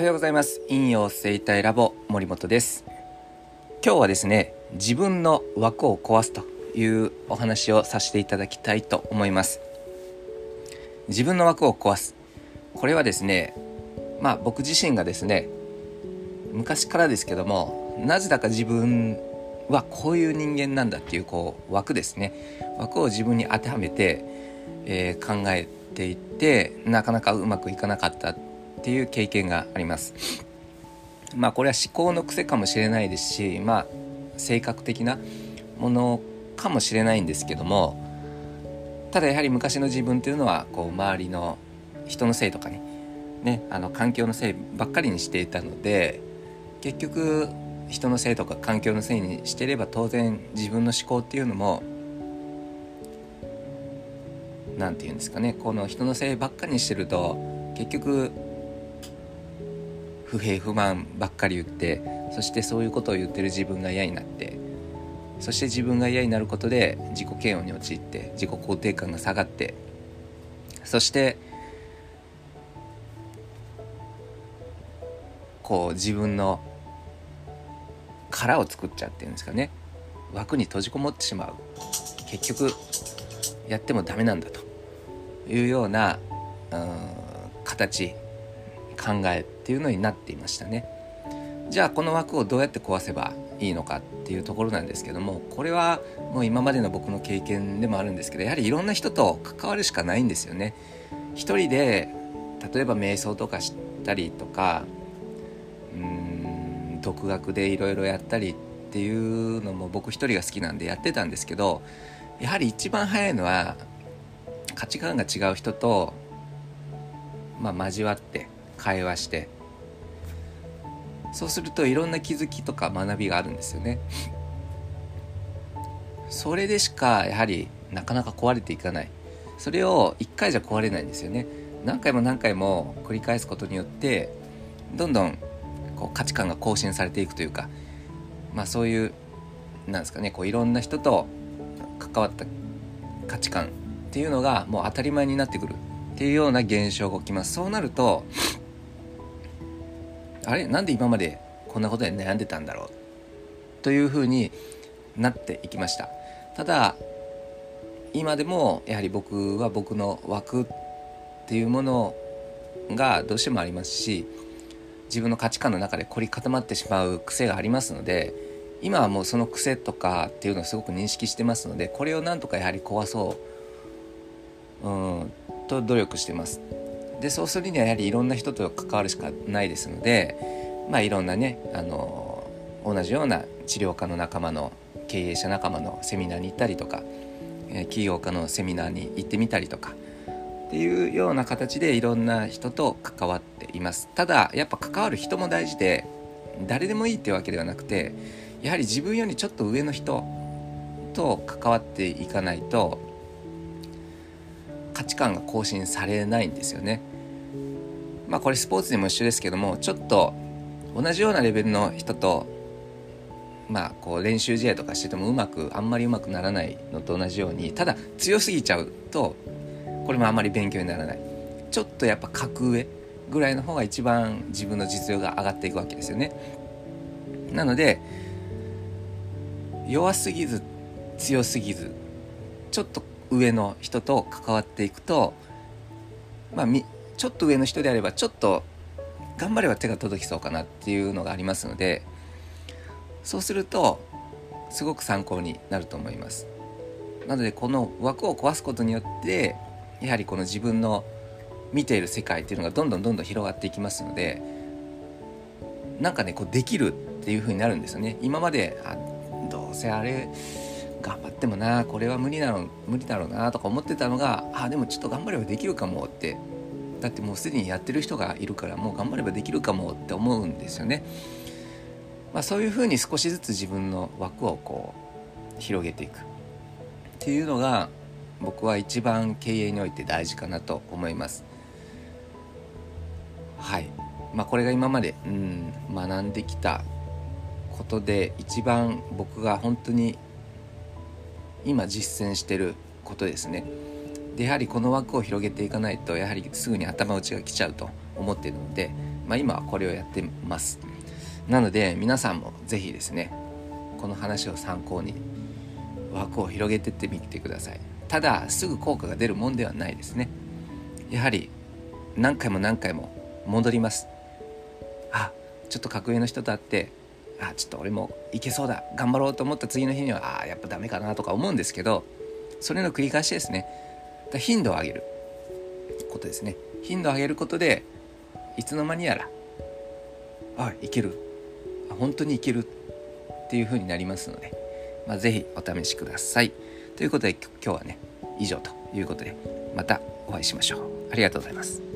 はようございます。陰陽生態ラボ森本です。今日はですね自分の枠を壊すというお話をさせていただきたいと思います。自分の枠を壊す。これはですねまあ僕自身がですね昔からですけどもなぜだか自分はこういう人間なんだっていうこう枠ですね。枠を自分に当てはめて、えー、考えていってなかなかうまくいかなかった。っていう経験があります。まあこれは思考の癖かもしれないですしまあ性格的なものかもしれないんですけどもただやはり昔の自分っていうのはこう周りの人のせいとかにねあの環境のせいばっかりにしていたので結局人のせいとか環境のせいにしてれば当然自分の思考っていうのも何て言うんですかねこの人のせいばっかりにしてると結局不平不満ばっかり言ってそしてそういうことを言ってる自分が嫌になってそして自分が嫌になることで自己嫌悪に陥って自己肯定感が下がってそしてこう自分の殻を作っちゃってるんですかね。枠に閉じこもってしまう。結局やってもダメなんだというようなうん形考えっていうのになっていましたね。じゃあこの枠をどうやって壊せばいいのかっていうところなんですけどもこれはもう今までの僕の経験でもあるんですけどやはりいろんな人と関わるしかないんですよね。一人で例えば瞑想とかしたりとかうん独学でいろいろやったりっていうのも僕一人が好きなんでやってたんですけどやはり一番早いのは価値観が違う人と、まあ、交わって会話して。そうするといろんな気づきとか学びがあるんですよね。それでしかやはりなかなか壊れていかない。それを1回じゃ壊れないんですよね。何回も何回も繰り返すことによってどんどんこう価値観が更新されていくというかまあそういうなんですかねこういろんな人と関わった価値観っていうのがもう当たり前になってくるっていうような現象が起きます。そうなるとあれ？なんで今までこんなことで悩んでたんだろう？というふうになっていきました。ただ今でもやはり僕は僕の枠っていうものがどうしてもありますし自分の価値観の中で凝り固まってしまう癖がありますので今はもうその癖とかっていうのをすごく認識してますのでこれをなんとかやはり壊そううんと努力してます。でそうするにはやはりいろんな人と関わるしかないですのでまあいろんなねあの同じような治療科の仲間の経営者仲間のセミナーに行ったりとか起業家のセミナーに行ってみたりとかっていうような形でいろんな人と関わっています。ただやっぱ関わる人も大事で誰でもいいっていうわけではなくてやはり自分よりちょっと上の人と関わっていかないと価値観が更新されないんですよね。まあこれスポーツでも一緒ですけどもちょっと同じようなレベルの人とまあこう練習試合とかしててもうまくあんまりうまくならないのと同じようにただ強すぎちゃうとこれもあんまり勉強にならない。ちょっとやっぱ格上ぐらいの方が一番自分の実力が上がっていくわけですよね。なので弱すぎず強すぎずちょっと上の人と関わっていくとまあちょっと上の人であればちょっと頑張れば手が届きそうかなっていうのがありますのでそうするとすごく参考になると思います。なのでこの枠を壊すことによってやはりこの自分の見ている世界っていうのがどんどんどんどん広がっていきますのでなんかねこうできるっていう風になるんですよね。今まであどうせあれ頑張ってもなこれは無理なの無理だろうなとか思ってたのがあでもちょっと頑張ればできるかもってだってもうすでにやってる人がいるからもう頑張ればできるかもって思うんですよね。まあ、そういうふうに少しずつ自分の枠をこう広げていくっていうのが僕は一番経営において大事かなと思います。はいまあ、これが今まで、うん、学んできたことで一番僕が本当に今実践してることですね。でやはりこの枠を広げていかないとやはりすぐに頭打ちが来ちゃうと思っているので、まあ、今はこれをやってます。なので皆さんも是非ですねこの話を参考に枠を広げてってみてください。ただすぐ効果が出るもんではないですね。やはり何回も何回も戻ります。あちょっと格上の人と会ってあちょっと俺もいけそうだ頑張ろうと思った次の日にはあやっぱダメかなとか思うんですけどそれの繰り返しですね。頻度を上げる。ことですね。頻度を上げることでいつの間にやらあいける。あ本当にいける。っていう風になりますので、まあ、是非お試しください。ということで今日はね以上ということでまたお会いしましょう。ありがとうございます。